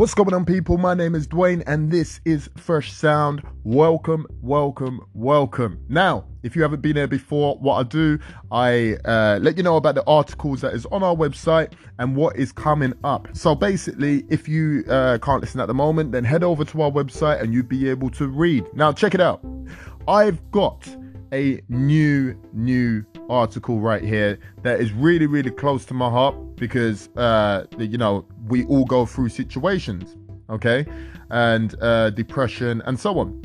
What's going on, people? My name is Dwayne, and this is Fresh Sound. Welcome, welcome, welcome. Now, if you haven't been here before, what I do, I uh, let you know about the articles that is on our website and what is coming up. So basically, if you uh, can't listen at the moment, then head over to our website and you'll be able to read. Now, check it out. I've got a new, new article right here that is really, really close to my heart because, uh, you know, we all go through situations, okay? And uh, depression and so on.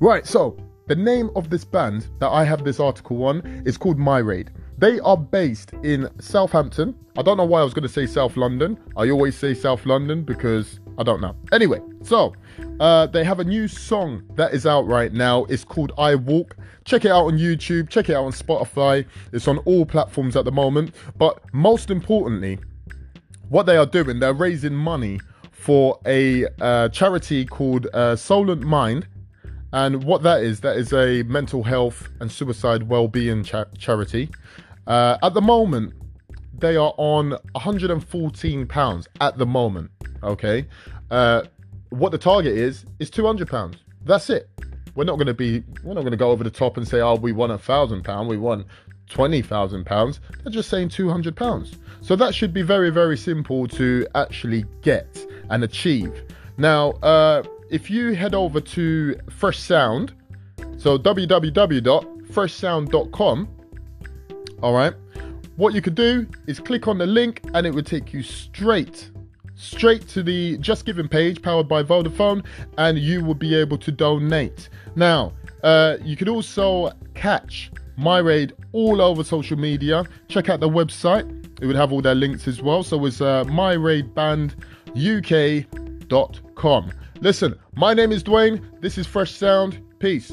Right, so the name of this band that I have this article on is called Myrade. They are based in Southampton. I don't know why I was going to say South London. I always say South London because I don't know. Anyway, so uh, they have a new song that is out right now. It's called I Walk. Check it out on YouTube. Check it out on Spotify. It's on all platforms at the moment. But most importantly, what they are doing, they're raising money for a uh, charity called uh, Solent Mind. And what that is, that is a mental health and suicide well-being cha- charity. Uh, at the moment, they are on 114 pounds at the moment. Okay, uh, what the target is is 200 pounds. That's it. We're not going to be. We're not going to go over the top and say, "Oh, we won a thousand pound. We won twenty thousand pounds." They're just saying 200 pounds. So that should be very, very simple to actually get and achieve. Now, uh, if you head over to Fresh Sound, so www.freshsound.com, all right, what you could do is click on the link and it would take you straight straight to the Just Giving page powered by Vodafone, and you will be able to donate. Now, uh, you can also catch Myrade all over social media. Check out the website, it would have all their links as well. So it's uh, myradebanduk.com. Listen, my name is Dwayne. This is Fresh Sound. Peace.